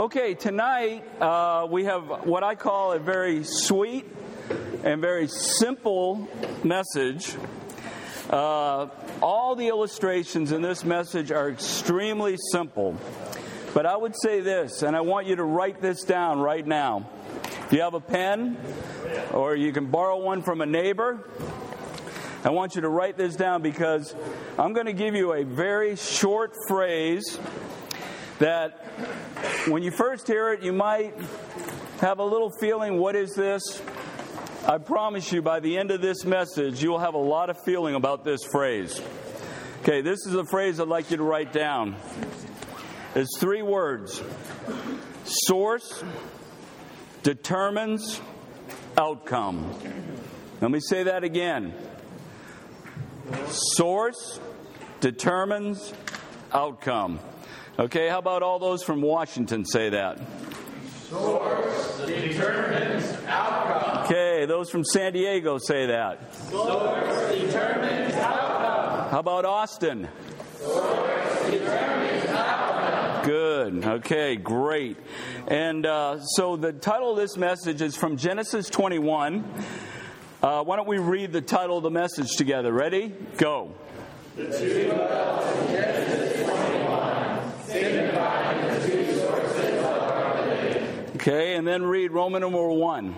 Okay, tonight uh, we have what I call a very sweet and very simple message. Uh, all the illustrations in this message are extremely simple. But I would say this, and I want you to write this down right now. If you have a pen, or you can borrow one from a neighbor, I want you to write this down because I'm going to give you a very short phrase that when you first hear it, you might have a little feeling what is this? I promise you, by the end of this message, you will have a lot of feeling about this phrase. Okay, this is a phrase I'd like you to write down. It's three words source determines outcome. Let me say that again. Source determines outcome. Okay, how about all those from Washington say that? Source determines outcome. Okay, those from San Diego say that. Source determines outcome. How about Austin? Source determines outcome. Good. Okay, great. And uh, so the title of this message is from Genesis 21. Uh, why don't we read the title of the message together? Ready? Go. The two wells in Genesis 21 signifying the two sources of our living. Okay, and then read Roman number 1.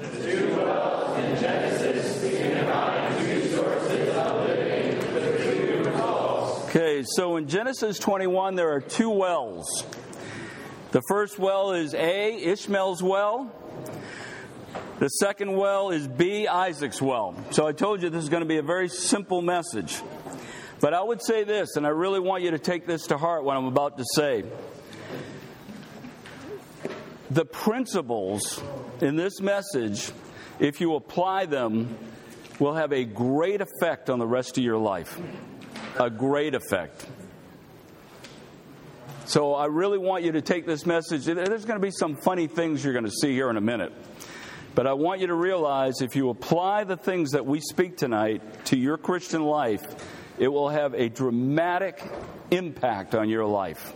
The two wells in Genesis two sources of living with two results. Okay, so in Genesis 21, there are two wells. The first well is A, Ishmael's well. The second well is B, Isaac's well. So I told you this is going to be a very simple message. But I would say this, and I really want you to take this to heart what I'm about to say. The principles in this message, if you apply them, will have a great effect on the rest of your life. A great effect. So I really want you to take this message. There's going to be some funny things you're going to see here in a minute. But I want you to realize if you apply the things that we speak tonight to your Christian life, it will have a dramatic impact on your life.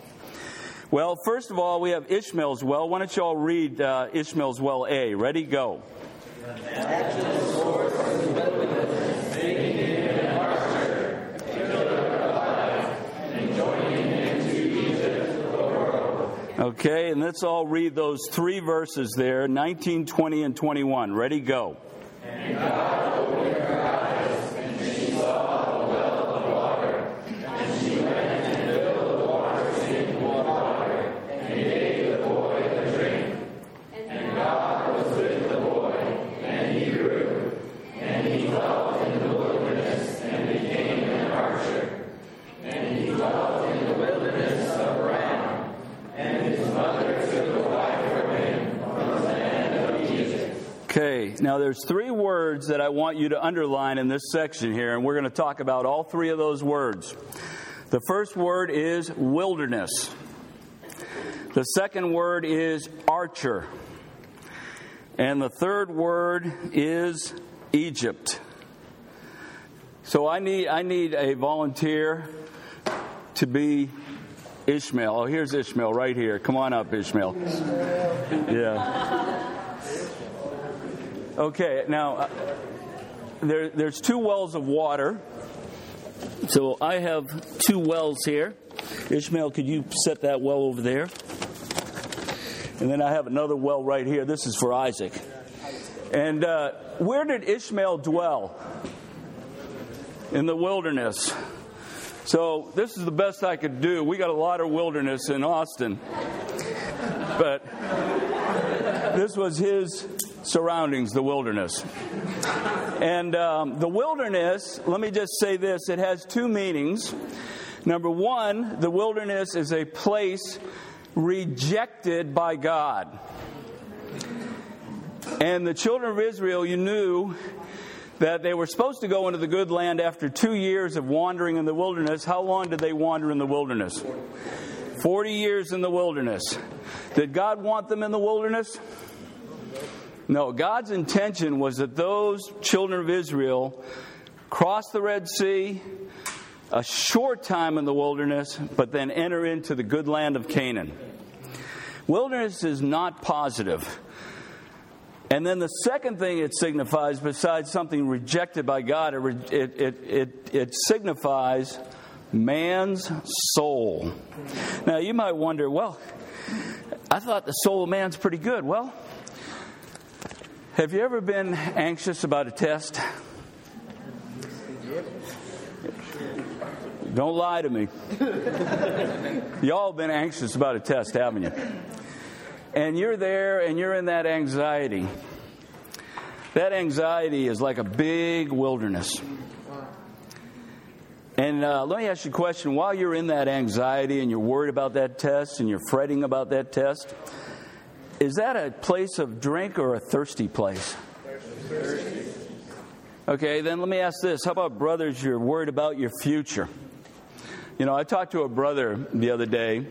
Well, first of all, we have Ishmael's well. Why don't you all read uh, Ishmael's well A? Ready? Go. Okay, and let's all read those three verses there 19, 20, and 21. Ready, go. And God opened her eyes, and she saw a well of water. And she went and filled the waters into water, and gave the boy a drink. And God was with the boy, and he grew. And he dwelt in the wilderness, and became an archer. And he dwelt in the wilderness of Paran. And his mother took a wife for him from the land of Egypt. Okay, now there's three words that I want you to underline in this section here, and we're going to talk about all three of those words. The first word is wilderness. The second word is archer. And the third word is Egypt. So I need I need a volunteer to be Ishmael. Oh, here's Ishmael right here. Come on up, Ishmael. Yeah. Okay, now uh, there, there's two wells of water. So I have two wells here. Ishmael, could you set that well over there? And then I have another well right here. This is for Isaac. And uh, where did Ishmael dwell? In the wilderness. So this is the best I could do. We got a lot of wilderness in Austin. But this was his surroundings, the wilderness. And um, the wilderness, let me just say this it has two meanings. Number one, the wilderness is a place rejected by God. And the children of Israel, you knew that they were supposed to go into the good land after two years of wandering in the wilderness. How long did they wander in the wilderness? 40 years in the wilderness. Did God want them in the wilderness? No, God's intention was that those children of Israel cross the Red Sea, a short time in the wilderness, but then enter into the good land of Canaan. Wilderness is not positive. And then the second thing it signifies, besides something rejected by God, it, it, it, it, signifies man's soul. Now, you might wonder, well, I thought the soul of man's pretty good. Well, have you ever been anxious about a test? Don't lie to me. Y'all been anxious about a test, haven't you? And you're there and you're in that anxiety. That anxiety is like a big wilderness. And uh, let me ask you a question. While you're in that anxiety and you're worried about that test and you're fretting about that test, is that a place of drink or a thirsty place? Thirsty. Okay, then let me ask this. How about brothers, you're worried about your future? You know, I talked to a brother the other day,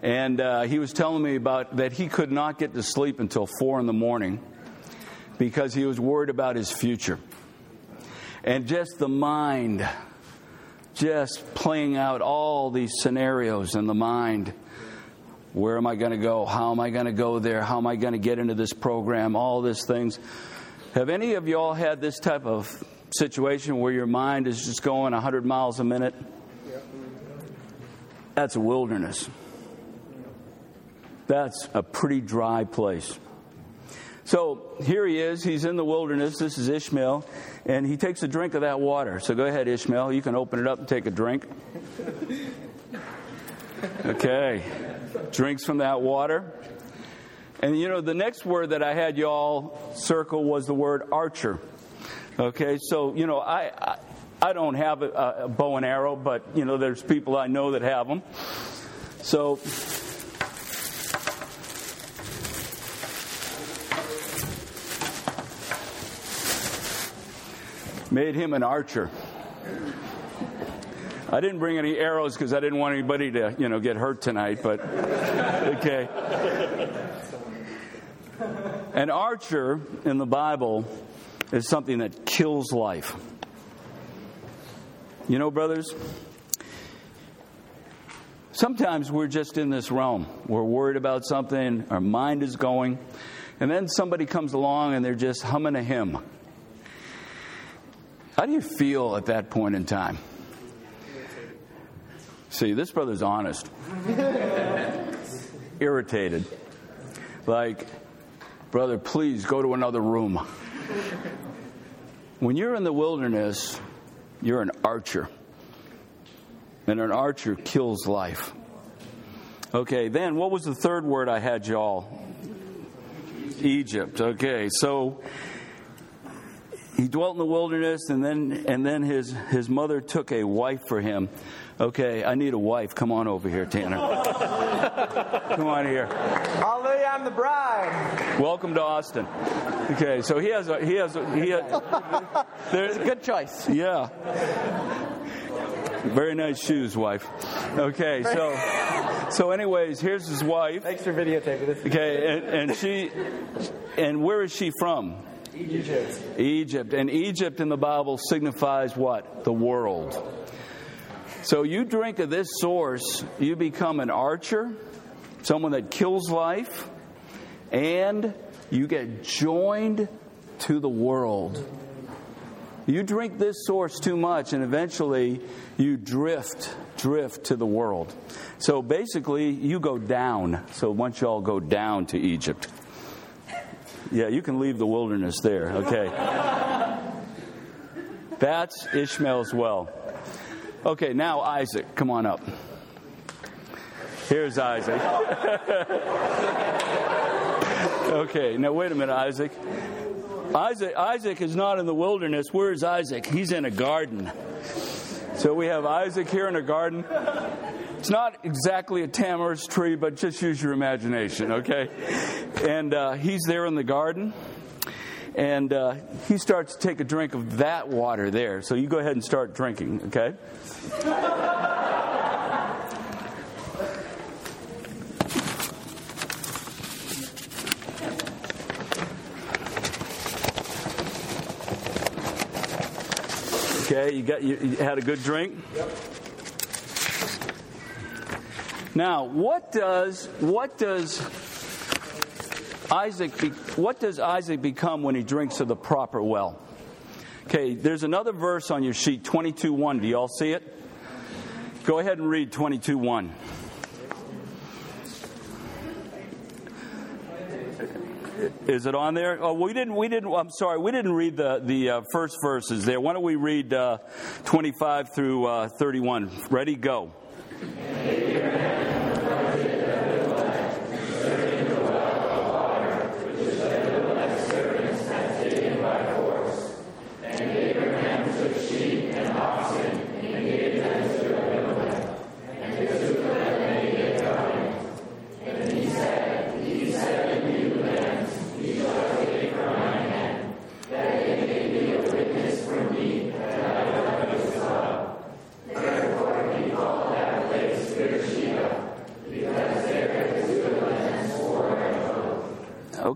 and uh, he was telling me about that he could not get to sleep until four in the morning because he was worried about his future. And just the mind, just playing out all these scenarios in the mind. Where am I going to go? How am I going to go there? How am I going to get into this program? All these things. Have any of y'all had this type of situation where your mind is just going 100 miles a minute? That's a wilderness. That's a pretty dry place. So here he is. He's in the wilderness. This is Ishmael. And he takes a drink of that water. So go ahead, Ishmael. You can open it up and take a drink. Okay. Drinks from that water. And you know, the next word that I had y'all circle was the word archer. Okay, so, you know, I, I I don't have a, a bow and arrow, but you know, there's people I know that have them. So made him an archer. I didn't bring any arrows because I didn't want anybody to, you know, get hurt tonight, but okay. An archer in the Bible is something that kills life. You know, brothers, sometimes we're just in this realm. We're worried about something, our mind is going, and then somebody comes along and they're just humming a hymn. How do you feel at that point in time? See, this brother's honest. Irritated. Like, brother, please go to another room. When you're in the wilderness, you're an archer. And an archer kills life. Okay, then what was the third word I had y'all? Egypt. Okay, so he dwelt in the wilderness and then and then his his mother took a wife for him. Okay, I need a wife. Come on over here, Tanner. Come on here. I'll lay on the bride. Welcome to Austin. Okay, so he has a he has a, he has, there's a good choice. Yeah. Very nice shoes, wife. Okay, so so anyways, here's his wife. Thanks for videotaping this. Okay, and, and she and where is she from? Egypt. Egypt. And Egypt in the Bible signifies what? The world. So you drink of this source, you become an archer, someone that kills life, and you get joined to the world. You drink this source too much, and eventually you drift, drift to the world. So basically, you go down. So once y'all go down to Egypt, yeah, you can leave the wilderness there, okay? That's Ishmael's well. Okay, now Isaac, come on up. Here's Isaac. okay, now wait a minute, Isaac. Isaac. Isaac is not in the wilderness. Where is Isaac? He's in a garden. So we have Isaac here in a garden. It's not exactly a tamarisk tree, but just use your imagination, okay? And uh, he's there in the garden and uh, he starts to take a drink of that water there. So you go ahead and start drinking, okay? Okay, you got you, you had a good drink. Yep. Now, what does what does Isaac be, what does Isaac become when he drinks of the proper well? Okay, there's another verse on your sheet, 22:1. Do y'all see it? Go ahead and read 22:1. Is it on there? Oh, we didn't. We didn't. I'm sorry. We didn't read the the uh, first verses there. Why don't we read uh, 25 through uh, 31? Ready? Go.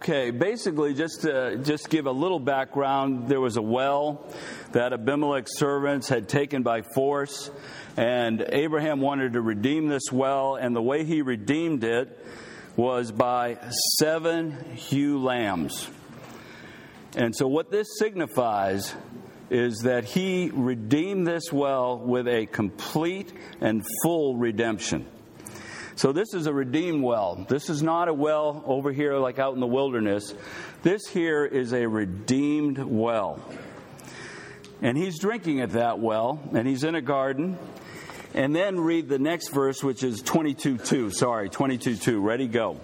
Okay, basically, just to just give a little background, there was a well that Abimelech's servants had taken by force, and Abraham wanted to redeem this well, and the way he redeemed it was by seven ewe lambs. And so, what this signifies is that he redeemed this well with a complete and full redemption. So this is a redeemed well. This is not a well over here like out in the wilderness. This here is a redeemed well. And he's drinking at that well, and he's in a garden. And then read the next verse, which is 22 2. Sorry, 22 2. Ready, go.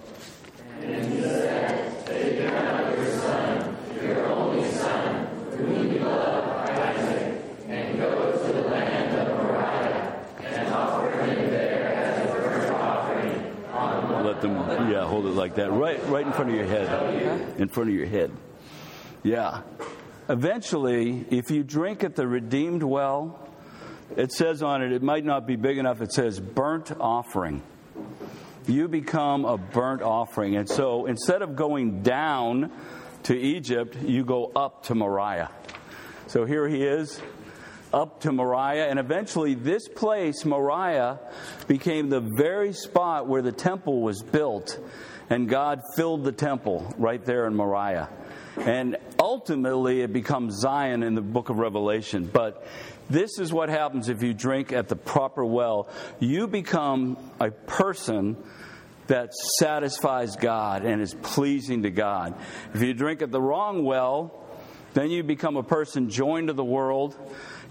let them, yeah, hold it like that, right, right in front of your head, in front of your head. Yeah. Eventually, if you drink at the redeemed well, it says on it, it might not be big enough, it says burnt offering. You become a burnt offering. And so instead of going down to Egypt, you go up to Moriah. So here he is, up to Moriah, and eventually this place, Moriah, became the very spot where the temple was built, and God filled the temple right there in Moriah. And ultimately, it becomes Zion in the book of Revelation. But this is what happens if you drink at the proper well. You become a person that satisfies God and is pleasing to God. If you drink at the wrong well, then you become a person joined to the world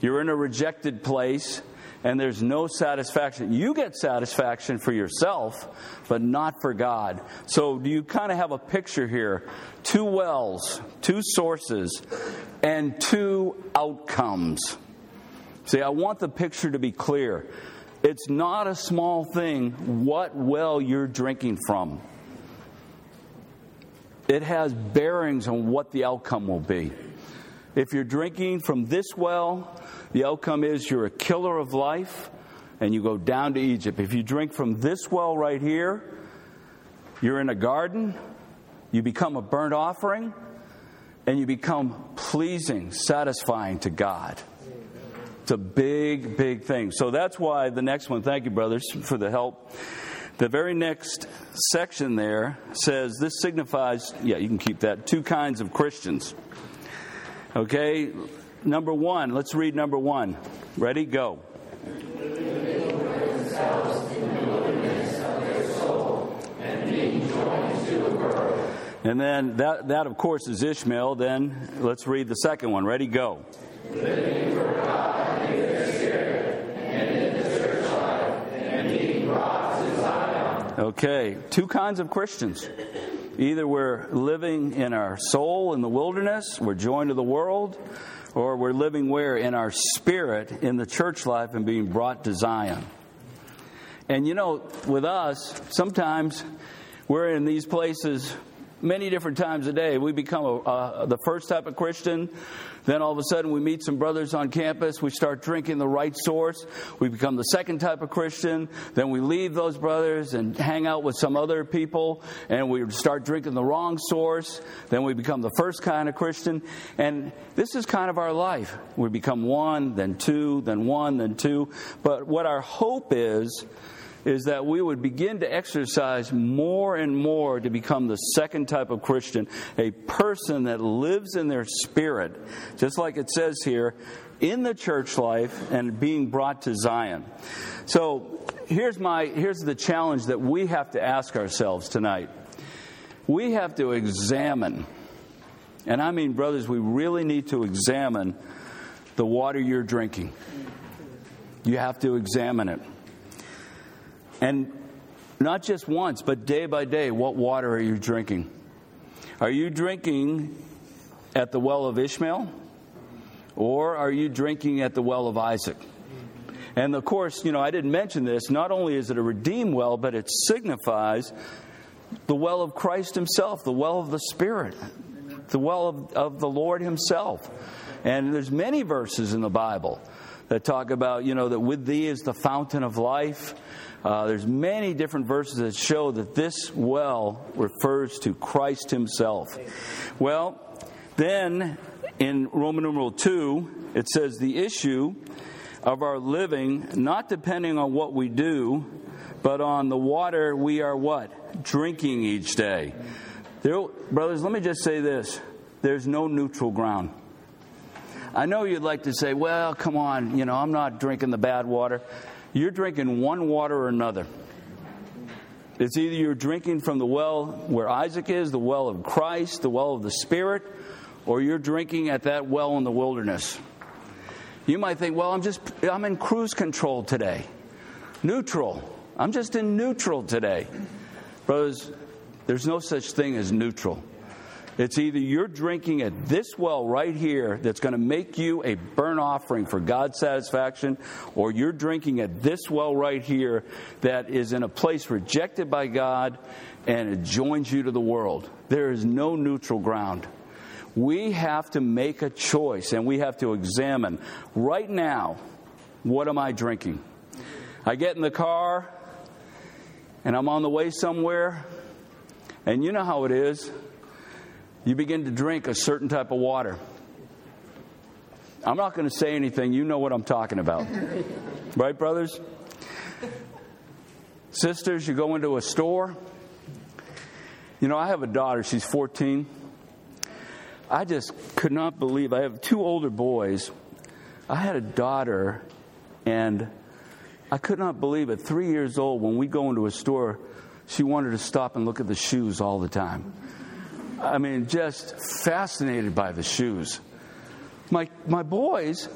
you're in a rejected place and there's no satisfaction. You get satisfaction for yourself, but not for God. So, do you kind of have a picture here? Two wells, two sources, and two outcomes. See, I want the picture to be clear. It's not a small thing what well you're drinking from. It has bearings on what the outcome will be. If you're drinking from this well, the outcome is you're a killer of life and you go down to Egypt. If you drink from this well right here, you're in a garden, you become a burnt offering, and you become pleasing, satisfying to God. It's a big, big thing. So that's why the next one, thank you, brothers, for the help. The very next section there says this signifies, yeah, you can keep that, two kinds of Christians. Okay, number one. Let's read number one. Ready? Go. And then that, that, of course, is Ishmael. Then let's read the second one. Ready? Go. Okay, two kinds of Christians. Either we're living in our soul in the wilderness, we're joined to the world, or we're living where? In our spirit in the church life and being brought to Zion. And you know, with us, sometimes we're in these places many different times a day. We become a, uh, the first type of Christian. Then all of a sudden we meet some brothers on campus. We start drinking the right source. We become the second type of Christian. Then we leave those brothers and hang out with some other people and we start drinking the wrong source. Then we become the first kind of Christian. And this is kind of our life. We become one, then two, then one, then two. But what our hope is, is that we would begin to exercise more and more to become the second type of Christian, a person that lives in their spirit, just like it says here, in the church life and being brought to Zion. So here's my here's the challenge that we have to ask ourselves tonight. We have to examine, and I mean, brothers, we really need to examine the water you're drinking. You have to examine it. And not just once, but day by day, what water are you drinking? Are you drinking at the well of Ishmael? Or are you drinking at the well of Isaac? And of course, you know, I didn't mention this. Not only is it a redeemed well, but it signifies the well of Christ Himself, the well of the Spirit, the well of, of the Lord Himself. And there's many verses in the Bible that talk about, you know, that with thee is the fountain of life. Uh, there's many different verses that show that this well refers to Christ Himself. Well, then in Roman numeral 2, it says the issue of our living not depending on what we do, but on the water we are what? Drinking each day. There, brothers, let me just say this there's no neutral ground. I know you'd like to say, well, come on, you know, I'm not drinking the bad water. You're drinking one water or another. It's either you're drinking from the well where Isaac is, the well of Christ, the well of the Spirit, or you're drinking at that well in the wilderness. You might think, well, I'm just, I'm in cruise control today. Neutral. I'm just in neutral today. Brothers, there's no such thing as neutral. It's either you're drinking at this well right here that's going to make you a burnt offering for God's satisfaction, or you're drinking at this well right here that is in a place rejected by God and it joins you to the world. There is no neutral ground. We have to make a choice and we have to examine right now what am I drinking? I get in the car and I'm on the way somewhere, and you know how it is. You begin to drink a certain type of water. I'm not going to say anything. You know what I'm talking about. right, brothers? Sisters, you go into a store. You know, I have a daughter, she's 14. I just could not believe. I have two older boys. I had a daughter, and I could not believe at three years old, when we go into a store, she wanted to stop and look at the shoes all the time. I mean, just fascinated by the shoes. My, my boys,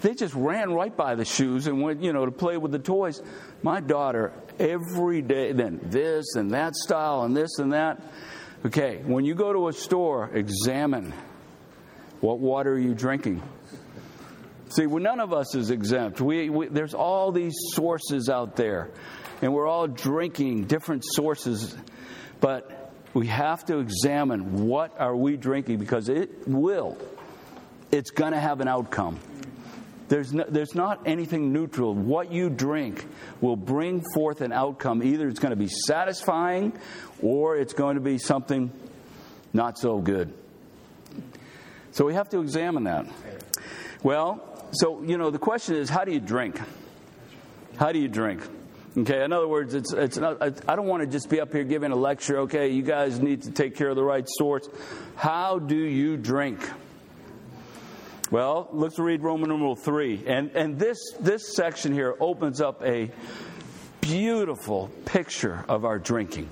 they just ran right by the shoes and went, you know, to play with the toys. My daughter, every day, then this and that style and this and that. Okay, when you go to a store, examine what water are you drinking? See, well, none of us is exempt. We, we, there's all these sources out there, and we're all drinking different sources. But we have to examine what are we drinking because it will. It's going to have an outcome. There's, no, there's not anything neutral. What you drink will bring forth an outcome. Either it's going to be satisfying or it's going to be something not so good. So we have to examine that. Well, so, you know, the question is how do you drink? How do you drink? Okay, in other words, it's, it's not, I don't want to just be up here giving a lecture, okay, you guys need to take care of the right sorts. How do you drink? Well, let's read Roman numeral 3. And, and this, this section here opens up a beautiful picture of our drinking.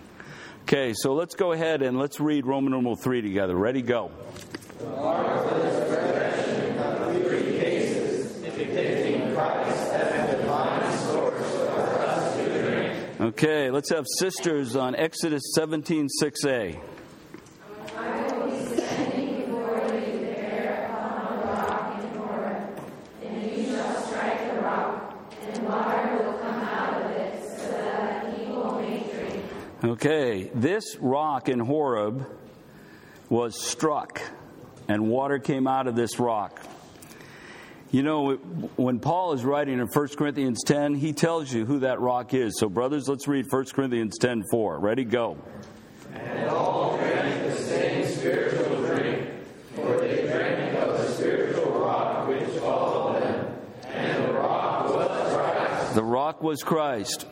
Okay, so let's go ahead and let's read Roman numeral 3 together. Ready, go. Okay, let's have sisters on Exodus 17 6a. Okay, this rock in Horeb was struck, and water came out of this rock. You know, when Paul is writing in 1 Corinthians 10, he tells you who that rock is. So, brothers, let's read 1 Corinthians 10 4. Ready, go. And all drank the same spiritual drink, for they drank of the spiritual rock which followed them, and the rock was Christ. The rock was Christ.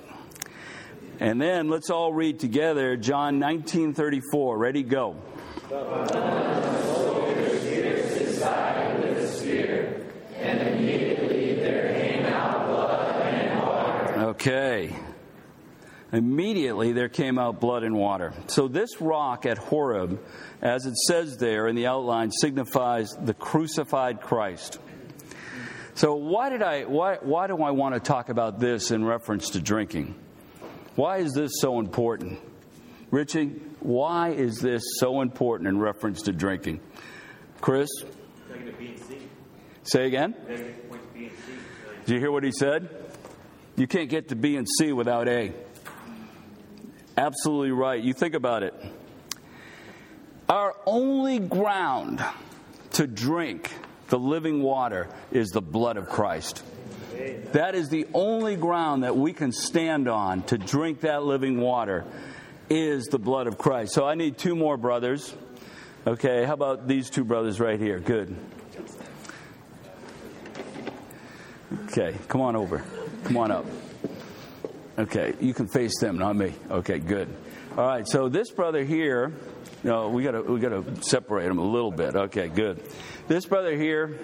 And then let's all read together John 19:34. Ready go. Okay. Immediately there came out blood and water. So this rock at Horeb, as it says there in the outline, signifies the crucified Christ. So why did I why why do I want to talk about this in reference to drinking? Why is this so important? Richie, why is this so important in reference to drinking? Chris? Say again? Did you hear what he said? You can't get to B and C without A. Absolutely right. You think about it. Our only ground to drink the living water is the blood of Christ. That is the only ground that we can stand on to drink that living water is the blood of Christ. So I need two more brothers. Okay, how about these two brothers right here? Good. Okay, come on over. Come on up. Okay, you can face them, not me. Okay, good. All right, so this brother here, no, we gotta we gotta separate them a little bit. Okay, good. This brother here,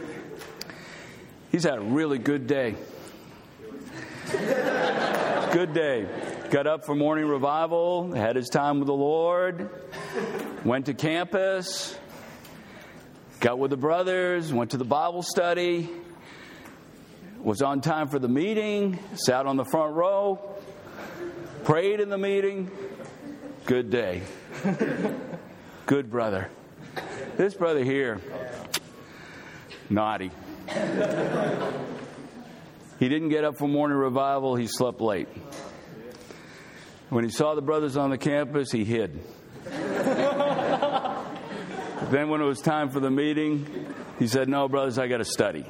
he's had a really good day. good day. Got up for morning revival, had his time with the Lord, went to campus, got with the brothers, went to the Bible study, was on time for the meeting, sat on the front row, prayed in the meeting. Good day. Good brother. This brother here, naughty. He didn't get up for morning revival, he slept late. When he saw the brothers on the campus, he hid. then, when it was time for the meeting, he said, No, brothers, I got to study.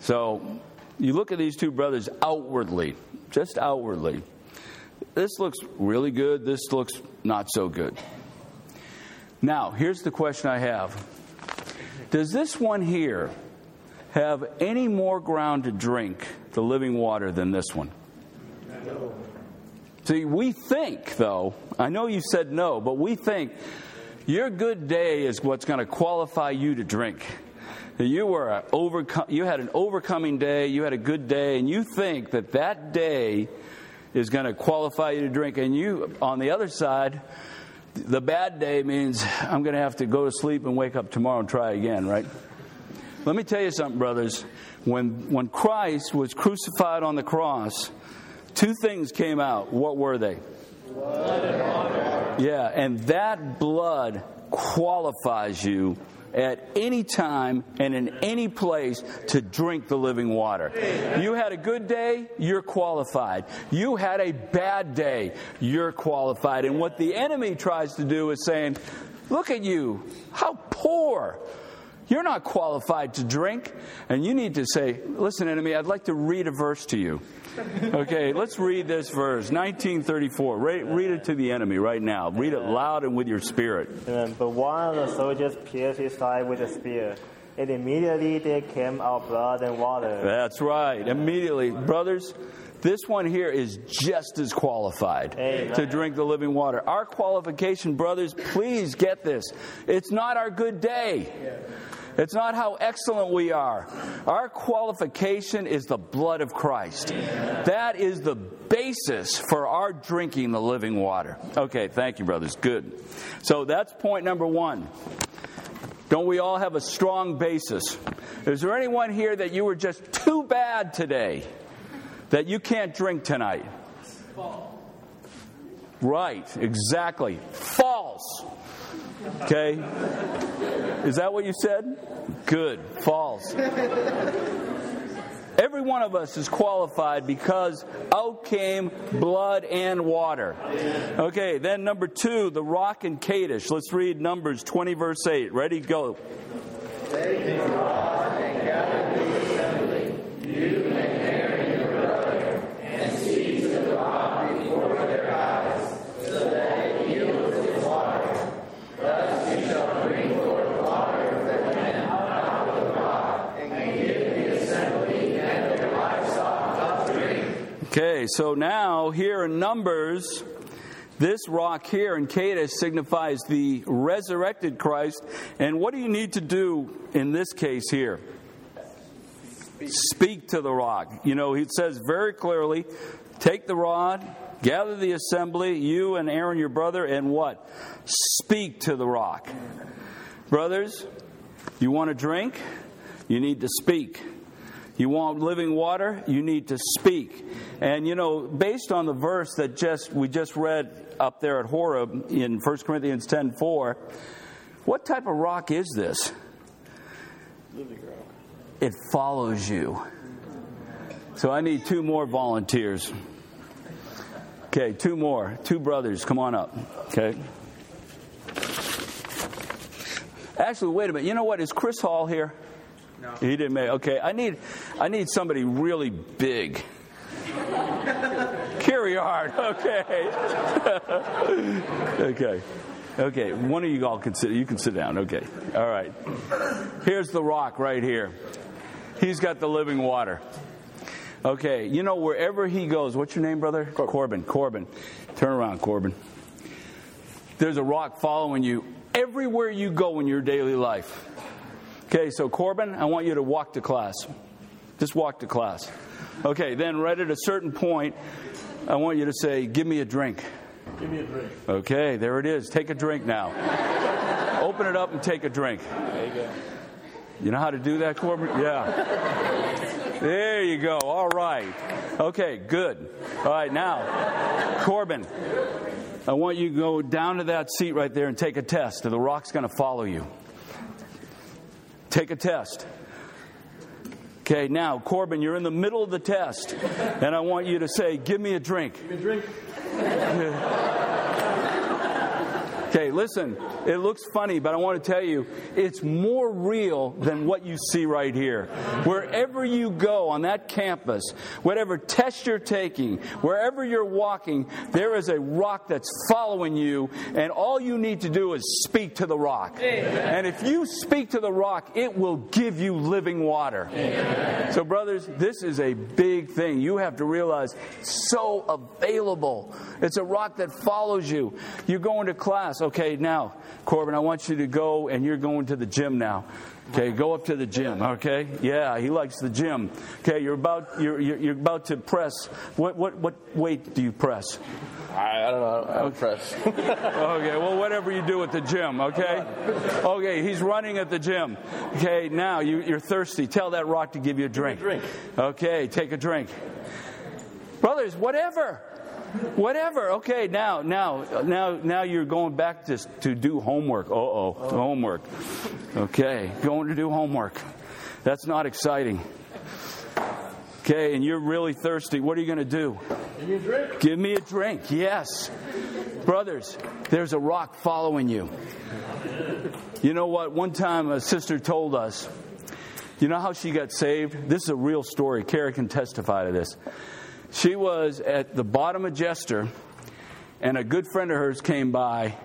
So, you look at these two brothers outwardly, just outwardly. This looks really good, this looks not so good. Now, here's the question I have Does this one here have any more ground to drink the living water than this one? No. See, we think, though, I know you said no, but we think your good day is what's going to qualify you to drink. You were overcome, you had an overcoming day, you had a good day, and you think that that day is going to qualify you to drink. And you, on the other side, the bad day means I'm going to have to go to sleep and wake up tomorrow and try again, right? Let me tell you something, brothers. When, when Christ was crucified on the cross, two things came out. What were they? Blood and water. Yeah, and that blood qualifies you at any time and in any place to drink the living water. You had a good day, you're qualified. You had a bad day, you're qualified. And what the enemy tries to do is saying, Look at you, how poor. You're not qualified to drink. And you need to say, Listen, enemy, I'd like to read a verse to you. Okay, let's read this verse, 1934. Read, read, it to the enemy right now. Read it loud and with your spirit. But one of the soldiers pierced his side with a spear. And immediately there came out blood and water. That's right. Immediately. Brothers, this one here is just as qualified Amen. to drink the living water. Our qualification, brothers, please get this. It's not our good day. It's not how excellent we are. Our qualification is the blood of Christ. That is the basis for our drinking the living water. Okay, thank you, brothers. Good. So that's point number one. Don't we all have a strong basis? Is there anyone here that you were just too bad today that you can't drink tonight? False. Right, exactly. False. Okay? Is that what you said? Good. False. Every one of us is qualified because out came blood and water. Okay, then number two, the rock and Kadesh. Let's read Numbers 20, verse 8. Ready? Go. So now here in Numbers, this rock here in Kadesh signifies the resurrected Christ. And what do you need to do in this case here? Speak, Speak to the rock. You know, he says very clearly take the rod, gather the assembly, you and Aaron your brother, and what? Speak to the rock. Brothers, you want to drink? You need to speak. You want living water? You need to speak. And you know, based on the verse that just we just read up there at Horeb in 1 Corinthians 10:4, what type of rock is this? It follows you. So I need two more volunteers. Okay, two more. Two brothers, come on up. Okay. Actually, wait a minute. You know what? Is Chris Hall here? No. He didn't make. Okay, I need, I need somebody really big. Carry hard. Okay. okay. Okay. One of you all can sit. You can sit down. Okay. All right. Here's the rock right here. He's got the living water. Okay. You know wherever he goes. What's your name, brother? Corbin. Corbin. Turn around, Corbin. There's a rock following you everywhere you go in your daily life. Okay, so Corbin, I want you to walk to class. Just walk to class. Okay, then right at a certain point, I want you to say, Give me a drink. Give me a drink. Okay, there it is. Take a drink now. Open it up and take a drink. There you go. You know how to do that, Corbin? Yeah. There you go. All right. Okay, good. All right, now, Corbin, I want you to go down to that seat right there and take a test. The rock's going to follow you. Take a test. Okay, now, Corbin, you're in the middle of the test, and I want you to say, Give me a drink. Give me a drink. Okay, listen, it looks funny, but I want to tell you, it's more real than what you see right here. Wherever you go on that campus, whatever test you're taking, wherever you're walking, there is a rock that's following you, and all you need to do is speak to the rock. And if you speak to the rock, it will give you living water. So, brothers, this is a big thing. You have to realize so available. It's a rock that follows you. You go into class, okay, now, Corbin, I want you to go and you're going to the gym now. Okay, go up to the gym. Okay, yeah, he likes the gym. Okay, you're about you're you're, you're about to press. What what what weight do you press? I, I don't know. I'm press. Okay, well, whatever you do at the gym, okay? Okay, he's running at the gym. Okay, now you, you're thirsty. Tell that rock to give you a drink. drink. Okay, take a drink. Brothers, whatever. Whatever. Okay, now, now, now, now you're going back to, to do homework. Uh oh, homework. Okay, going to do homework. That's not exciting. Okay, and you're really thirsty. What are you going to do? Give me a drink. Give me a drink. Yes. Brothers, there's a rock following you. You know what? One time a sister told us, you know how she got saved? This is a real story. Kara can testify to this. She was at the bottom of Jester, and a good friend of hers came by,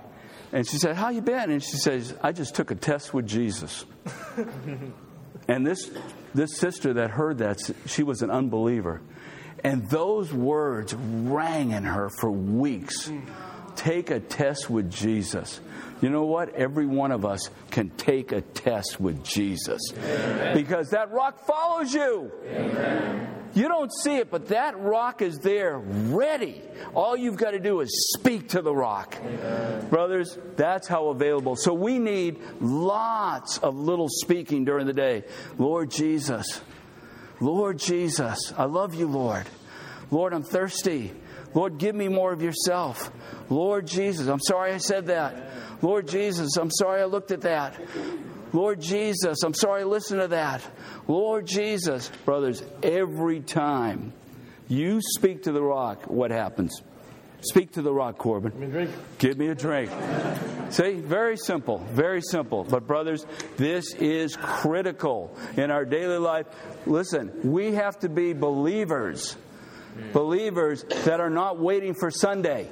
and she said, How you been? And she says, I just took a test with Jesus. And this, this sister that heard that, she was an unbeliever. And those words rang in her for weeks. Mm. Take a test with Jesus. You know what? Every one of us can take a test with Jesus. Because that rock follows you. You don't see it, but that rock is there ready. All you've got to do is speak to the rock. Brothers, that's how available. So we need lots of little speaking during the day. Lord Jesus, Lord Jesus, I love you, Lord. Lord, I'm thirsty. Lord, give me more of yourself. Lord Jesus, I'm sorry I said that. Lord Jesus, I'm sorry I looked at that. Lord Jesus, I'm sorry I listened to that. Lord Jesus. Brothers, every time you speak to the rock, what happens? Speak to the rock, Corbin. Give me a drink. Give me a drink. See, very simple, very simple. But, brothers, this is critical in our daily life. Listen, we have to be believers, believers that are not waiting for Sunday.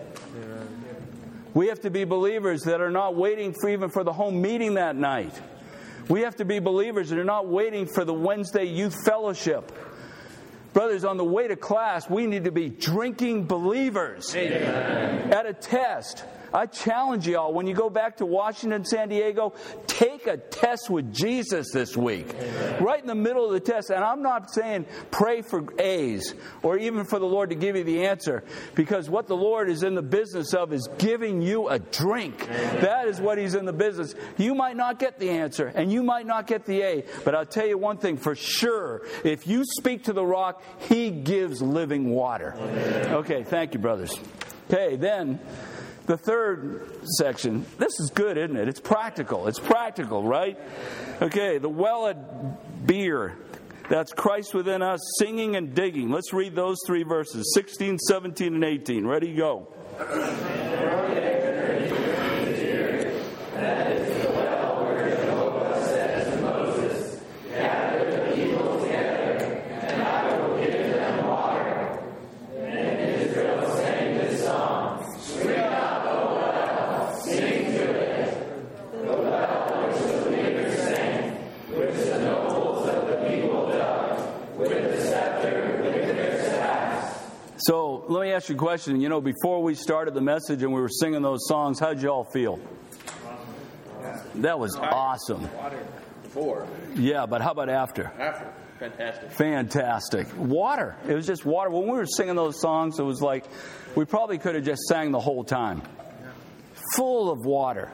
We have to be believers that are not waiting for even for the home meeting that night. We have to be believers that are not waiting for the Wednesday youth fellowship. Brothers, on the way to class, we need to be drinking believers. At a test, I challenge y'all when you go back to Washington, San Diego, take a test with Jesus this week. Right in the middle of the test. And I'm not saying pray for A's or even for the Lord to give you the answer, because what the Lord is in the business of is giving you a drink. That is what He's in the business. You might not get the answer and you might not get the A, but I'll tell you one thing for sure if you speak to the rock, He gives living water. Okay, thank you, brothers. Okay, then the third section. This is good, isn't it? It's practical. It's practical, right? Okay, the well at Beer. That's Christ within us, singing and digging. Let's read those three verses 16, 17, and 18. Ready, go. So let me ask you a question. You know, before we started the message and we were singing those songs, how'd you all feel? That was awesome. Water before. Yeah, but how about after? After. Fantastic. Fantastic. Water. It was just water. When we were singing those songs, it was like we probably could have just sang the whole time. Full of water.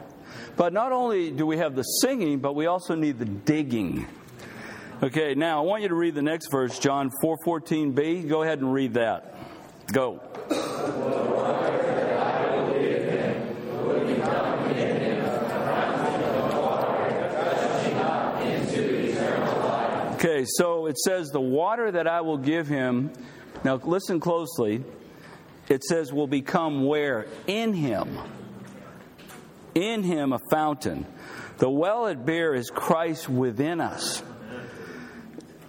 But not only do we have the singing, but we also need the digging. Okay, now I want you to read the next verse, John 4:14b. Go ahead and read that. Go. Okay, so it says, The water that I will give him. Now, listen closely. It says, will become where? In him. In him a fountain. The well at Beer is Christ within us.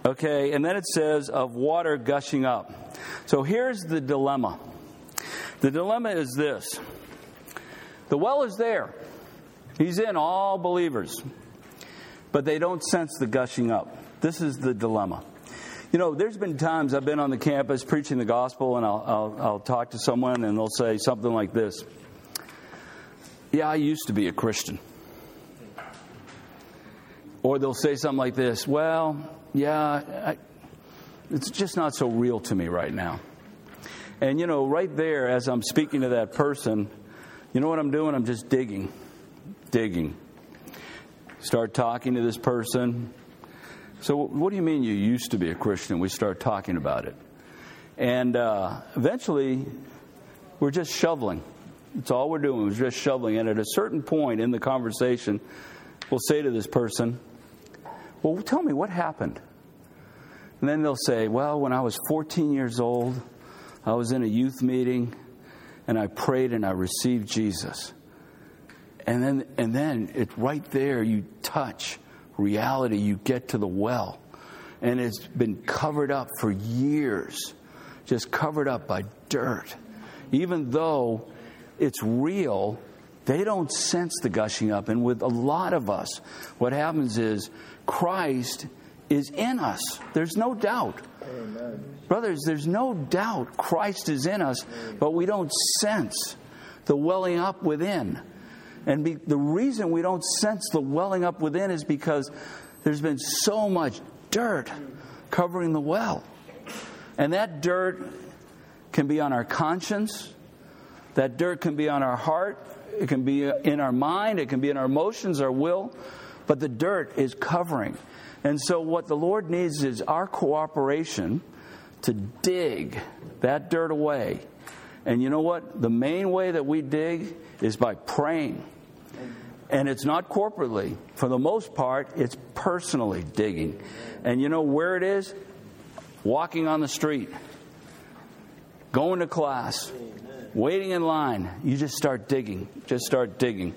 Okay, and then it says, of water gushing up. So here's the dilemma. The dilemma is this the well is there, he's in all believers, but they don't sense the gushing up. This is the dilemma. You know, there's been times I've been on the campus preaching the gospel, and I'll, I'll, I'll talk to someone, and they'll say something like this Yeah, I used to be a Christian. Or they'll say something like this Well, yeah, I, it's just not so real to me right now. And, you know, right there, as I'm speaking to that person, you know what I'm doing? I'm just digging, digging. Start talking to this person. So, what do you mean you used to be a Christian? We start talking about it. And uh, eventually, we're just shoveling. That's all we're doing, we're just shoveling. And at a certain point in the conversation, we'll say to this person, Well, tell me what happened. And then they'll say, Well, when I was 14 years old, I was in a youth meeting and I prayed and I received Jesus. And then, and then it right there, you touch reality, you get to the well. And it's been covered up for years, just covered up by dirt. Even though it's real, they don't sense the gushing up. And with a lot of us, what happens is Christ is in us. There's no doubt. Amen. Brothers, there's no doubt Christ is in us, but we don't sense the welling up within. And be, the reason we don't sense the welling up within is because there's been so much dirt covering the well. And that dirt can be on our conscience, that dirt can be on our heart, it can be in our mind, it can be in our emotions, our will, but the dirt is covering. And so, what the Lord needs is our cooperation to dig that dirt away. And you know what? The main way that we dig is by praying. And it's not corporately. For the most part, it's personally digging. And you know where it is? Walking on the street, going to class, waiting in line. You just start digging. Just start digging.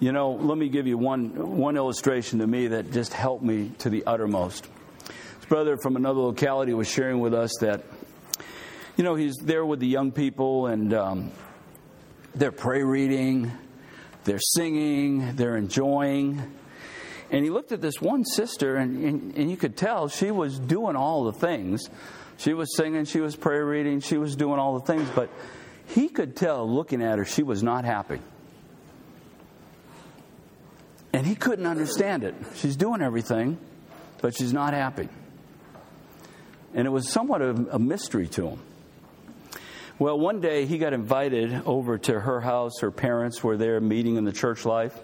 You know, let me give you one, one illustration to me that just helped me to the uttermost. This brother from another locality was sharing with us that, you know, he's there with the young people and um, they're prayer reading, they're singing, they're enjoying. And he looked at this one sister, and, and, and you could tell she was doing all the things. She was singing, she was prayer reading, she was doing all the things, but he could tell looking at her she was not happy. And he couldn't understand it. She's doing everything, but she's not happy. And it was somewhat of a mystery to him. Well, one day he got invited over to her house. Her parents were there meeting in the church life.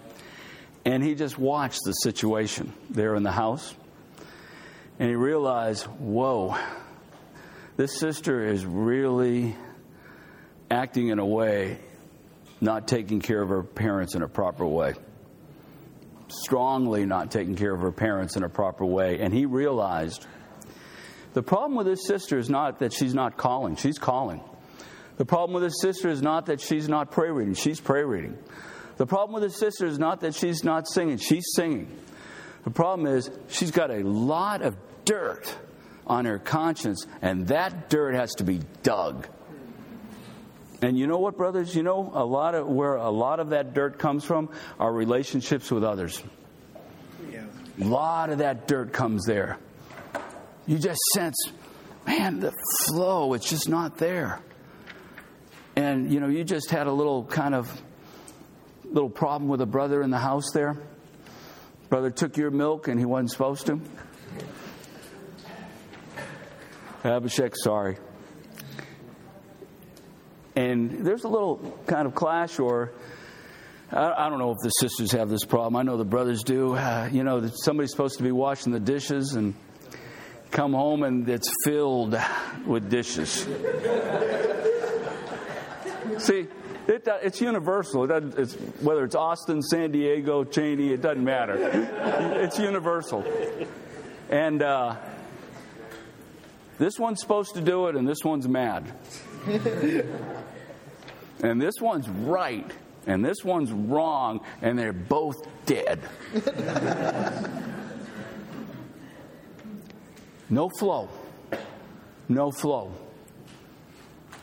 And he just watched the situation there in the house. And he realized, whoa, this sister is really acting in a way not taking care of her parents in a proper way strongly not taking care of her parents in a proper way. And he realized the problem with his sister is not that she's not calling, she's calling. The problem with his sister is not that she's not prayer reading, she's prayer reading. The problem with his sister is not that she's not singing, she's singing. The problem is she's got a lot of dirt on her conscience, and that dirt has to be dug. And you know what, brothers? You know a lot of where a lot of that dirt comes from are relationships with others. Yeah. A lot of that dirt comes there. You just sense, man, the flow, it's just not there. And you know, you just had a little kind of little problem with a brother in the house there. Brother took your milk and he wasn't supposed to. Abhishek, sorry and there's a little kind of clash or I, don't know if the sisters have this problem. I know the brothers do. Uh, you know, somebody's supposed to be washing the dishes and come home and it's filled with dishes. See, it, it's universal. It it's, whether it's Austin, San Diego, Cheney, it doesn't matter. It's universal. And uh, this one's supposed to do it, and this one's mad and this one's right, and this one's wrong, and they're both dead. no flow. No flow.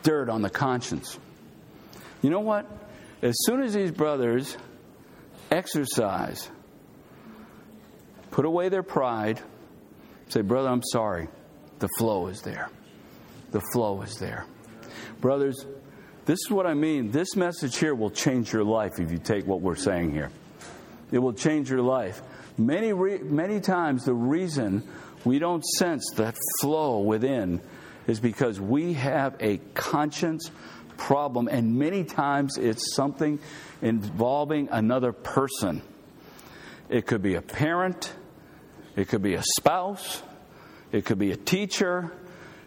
Dirt on the conscience. You know what? As soon as these brothers exercise, put away their pride, say, Brother, I'm sorry, the flow is there. The flow is there. Brothers, this is what I mean. This message here will change your life if you take what we're saying here. It will change your life. Many, re- many times, the reason we don't sense that flow within is because we have a conscience problem, and many times it's something involving another person. It could be a parent, it could be a spouse, it could be a teacher,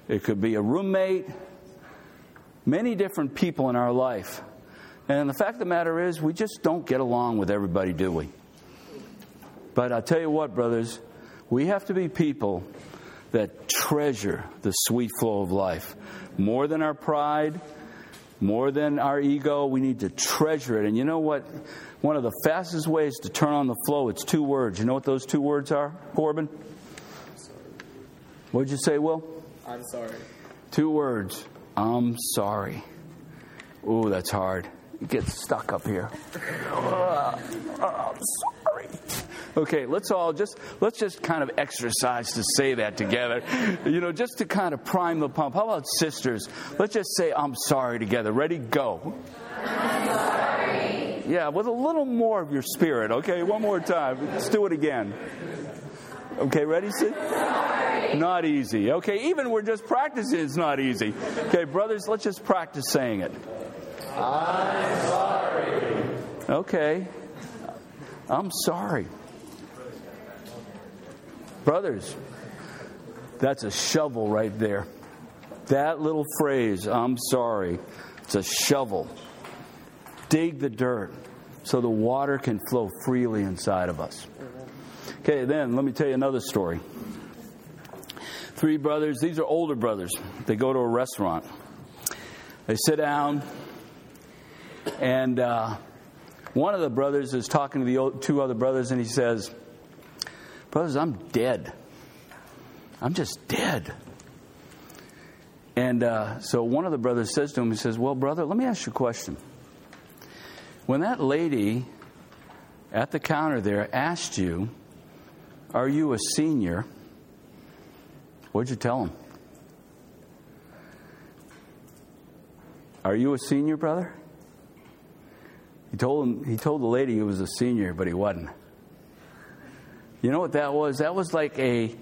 it could be a roommate, many different people in our life. And the fact of the matter is, we just don't get along with everybody, do we? But I'll tell you what, brothers, we have to be people that treasure the sweet flow of life. More than our pride, more than our ego, we need to treasure it. And you know what? One of the fastest ways to turn on the flow, it's two words. You know what those two words are, Corbin? What'd you say, Will? I'm sorry. Two words I'm sorry. Ooh, that's hard. It gets stuck up here. Uh, I'm sorry. Okay, let's all just let's just kind of exercise to say that together. You know, just to kind of prime the pump. How about sisters? Let's just say I'm sorry together. Ready? Go. I'm sorry. Yeah, with a little more of your spirit. Okay, one more time. Let's do it again. Okay, ready? Sid? Not easy. Okay, even we're just practicing, it's not easy. Okay, brothers, let's just practice saying it. I'm sorry. Okay. I'm sorry. Brothers, that's a shovel right there. That little phrase, I'm sorry, it's a shovel. Dig the dirt so the water can flow freely inside of us. Okay, then let me tell you another story. Three brothers, these are older brothers. They go to a restaurant. They sit down, and uh, one of the brothers is talking to the two other brothers, and he says, Brothers, I'm dead. I'm just dead. And uh, so one of the brothers says to him, he says, Well, brother, let me ask you a question. When that lady at the counter there asked you, Are you a senior? What'd you tell him? Are you a senior, brother? He told him he told the lady he was a senior, but he wasn't. You know what that was? That was like a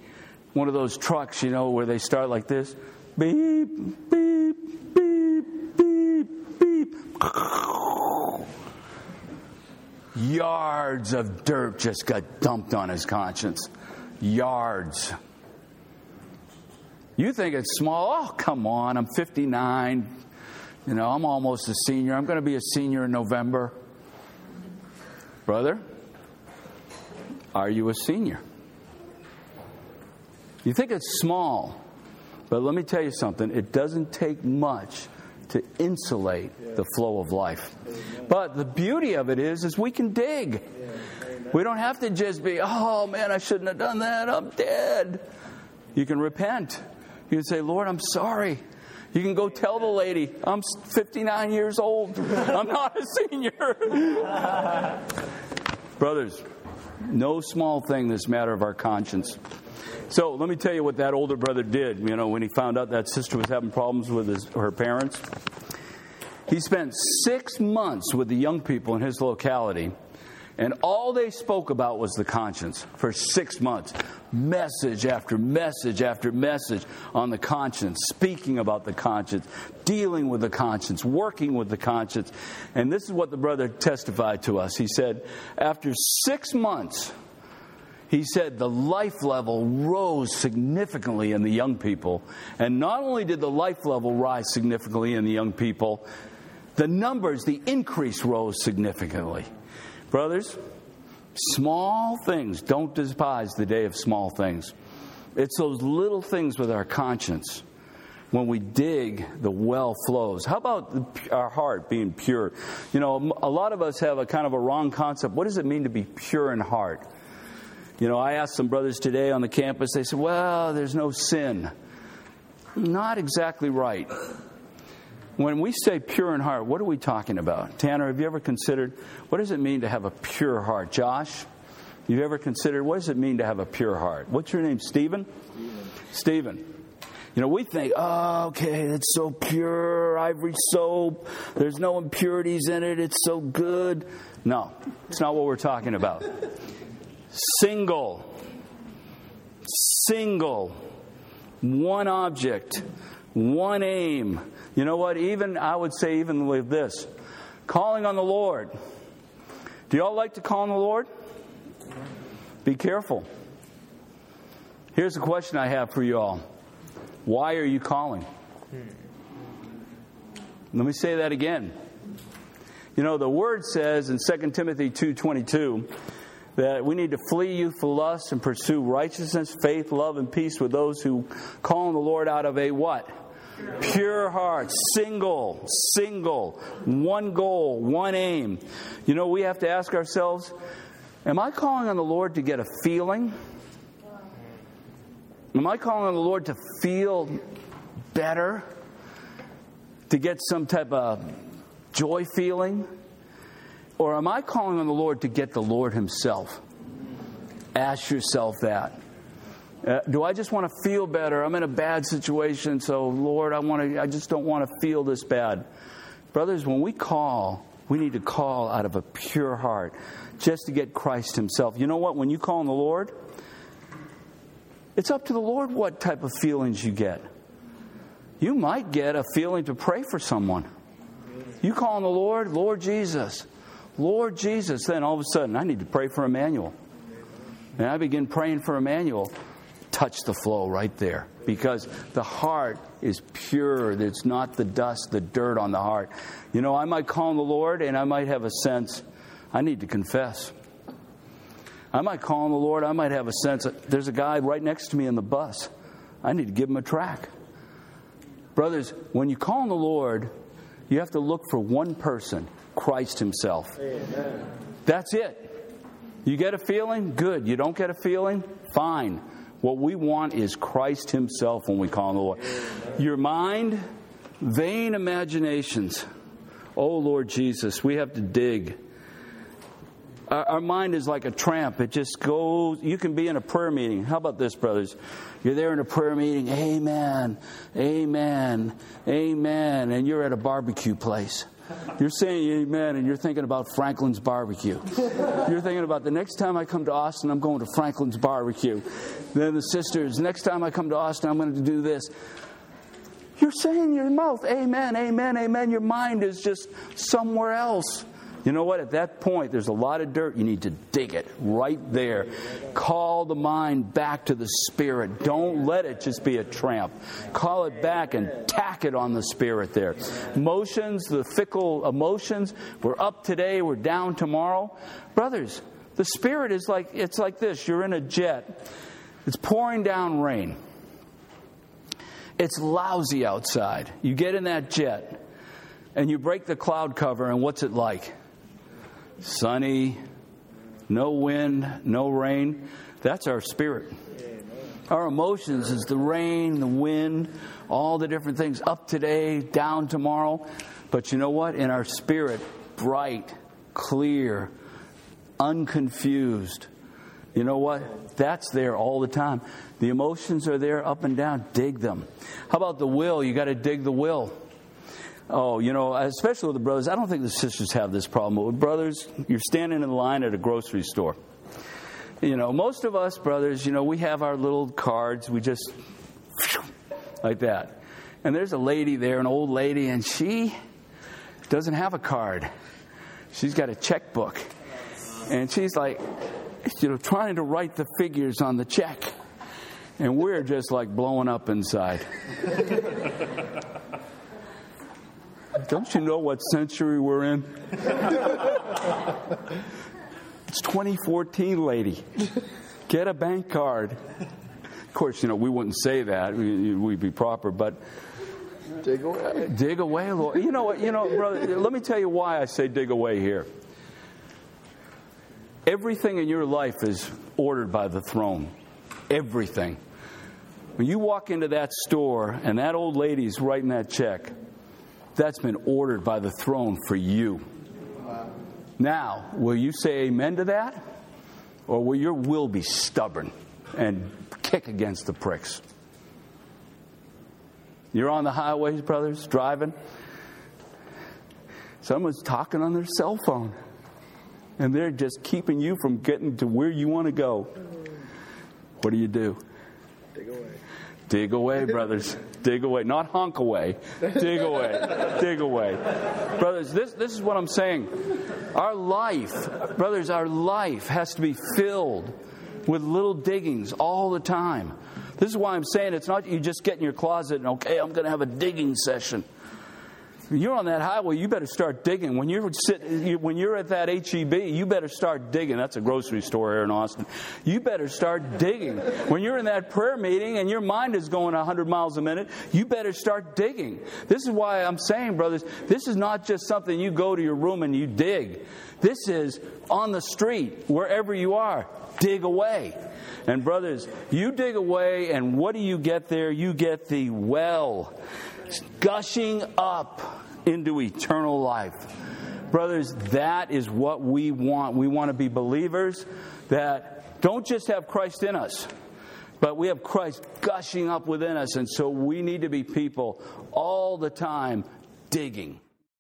one of those trucks, you know, where they start like this. Beep, beep, beep, beep, beep. Yards of dirt just got dumped on his conscience. Yards. You think it's small? Oh, come on, I'm 59. You know, I'm almost a senior. I'm going to be a senior in November. Brother, are you a senior? You think it's small, but let me tell you something. It doesn't take much to insulate the flow of life. But the beauty of it is, is we can dig. We don't have to just be, oh man, I shouldn't have done that. I'm dead. You can repent. You can say, Lord, I'm sorry. You can go tell the lady, I'm 59 years old. I'm not a senior. Brothers, no small thing this matter of our conscience. So let me tell you what that older brother did. You know, when he found out that sister was having problems with his, her parents, he spent six months with the young people in his locality, and all they spoke about was the conscience for six months. Message after message after message on the conscience, speaking about the conscience, dealing with the conscience, working with the conscience. And this is what the brother testified to us. He said, after six months, he said the life level rose significantly in the young people. And not only did the life level rise significantly in the young people, the numbers, the increase rose significantly. Brothers, small things, don't despise the day of small things. It's those little things with our conscience. When we dig, the well flows. How about our heart being pure? You know, a lot of us have a kind of a wrong concept. What does it mean to be pure in heart? You know, I asked some brothers today on the campus, they said, well, there's no sin. Not exactly right. When we say pure in heart, what are we talking about? Tanner, have you ever considered what does it mean to have a pure heart? Josh, you ever considered what does it mean to have a pure heart? What's your name, Stephen? Stephen. You know, we think, oh, okay, it's so pure, ivory soap, there's no impurities in it, it's so good. No, it's not what we're talking about. Single. Single. One object. One aim. You know what? Even, I would say, even with this calling on the Lord. Do y'all like to call on the Lord? Be careful. Here's a question I have for you all Why are you calling? Let me say that again. You know, the word says in 2 Timothy 2:22 that we need to flee youthful lust and pursue righteousness, faith, love, and peace with those who call on the Lord out of a what? Pure heart, single, single, one goal, one aim. You know, we have to ask ourselves Am I calling on the Lord to get a feeling? Am I calling on the Lord to feel better? To get some type of joy feeling? Or am I calling on the Lord to get the Lord Himself? Ask yourself that. Uh, do I just want to feel better? I'm in a bad situation, so Lord, I want to. I just don't want to feel this bad. Brothers, when we call, we need to call out of a pure heart, just to get Christ Himself. You know what? When you call on the Lord, it's up to the Lord what type of feelings you get. You might get a feeling to pray for someone. You call on the Lord, Lord Jesus. Lord Jesus, then all of a sudden, I need to pray for Emmanuel. And I begin praying for Emmanuel. Touch the flow right there because the heart is pure. It's not the dust, the dirt on the heart. You know, I might call on the Lord and I might have a sense, I need to confess. I might call on the Lord, I might have a sense, there's a guy right next to me in the bus. I need to give him a track. Brothers, when you call on the Lord, you have to look for one person Christ Himself. Amen. That's it. You get a feeling? Good. You don't get a feeling? Fine. What we want is Christ Himself when we call on the Lord. Your mind, vain imaginations. Oh, Lord Jesus, we have to dig. Our, our mind is like a tramp. It just goes. You can be in a prayer meeting. How about this, brothers? You're there in a prayer meeting. Amen. Amen. Amen. And you're at a barbecue place. You're saying amen, and you're thinking about Franklin's barbecue. You're thinking about the next time I come to Austin, I'm going to Franklin's barbecue. Then the sisters, next time I come to Austin, I'm going to do this. You're saying in your mouth, amen, amen, amen. Your mind is just somewhere else. You know what? At that point, there's a lot of dirt. You need to dig it right there. Call the mind back to the Spirit. Don't let it just be a tramp. Call it back and tack it on the Spirit there. Emotions, the fickle emotions, we're up today, we're down tomorrow. Brothers, the Spirit is like, it's like this you're in a jet, it's pouring down rain. It's lousy outside. You get in that jet and you break the cloud cover, and what's it like? Sunny, no wind, no rain. That's our spirit. Our emotions is the rain, the wind, all the different things, up today, down tomorrow. But you know what? In our spirit, bright, clear, unconfused. You know what? That's there all the time. The emotions are there up and down. Dig them. How about the will? You got to dig the will. Oh, you know, especially with the brothers, I don't think the sisters have this problem. But with brothers, you're standing in line at a grocery store. You know, most of us brothers, you know, we have our little cards. We just like that. And there's a lady there, an old lady, and she doesn't have a card. She's got a checkbook. And she's like, you know, trying to write the figures on the check. And we're just like blowing up inside. Don't you know what century we're in? it's 2014, lady. Get a bank card. Of course, you know, we wouldn't say that. We'd be proper, but dig away. Dig away, Lord. You know what? You know, brother, let me tell you why I say dig away here. Everything in your life is ordered by the throne. Everything. When you walk into that store and that old lady's writing that check, that's been ordered by the throne for you. Now, will you say amen to that? Or will your will be stubborn and kick against the pricks? You're on the highways, brothers, driving. Someone's talking on their cell phone, and they're just keeping you from getting to where you want to go. What do you do? Dig away. Brothers. Dig away. Not honk away. Dig away. Dig away. Brothers, this, this is what I'm saying. Our life, brothers, our life has to be filled with little diggings all the time. This is why I'm saying it's not you just get in your closet and, okay, I'm going to have a digging session you're on that highway, you better start digging. When you're sit, when you're at that HEB, you better start digging. That's a grocery store here in Austin. You better start digging. When you're in that prayer meeting and your mind is going 100 miles a minute, you better start digging. This is why I'm saying, brothers, this is not just something you go to your room and you dig. This is on the street, wherever you are. Dig away. And brothers, you dig away, and what do you get there? You get the well gushing up into eternal life. Brothers, that is what we want. We want to be believers that don't just have Christ in us, but we have Christ gushing up within us. And so we need to be people all the time digging.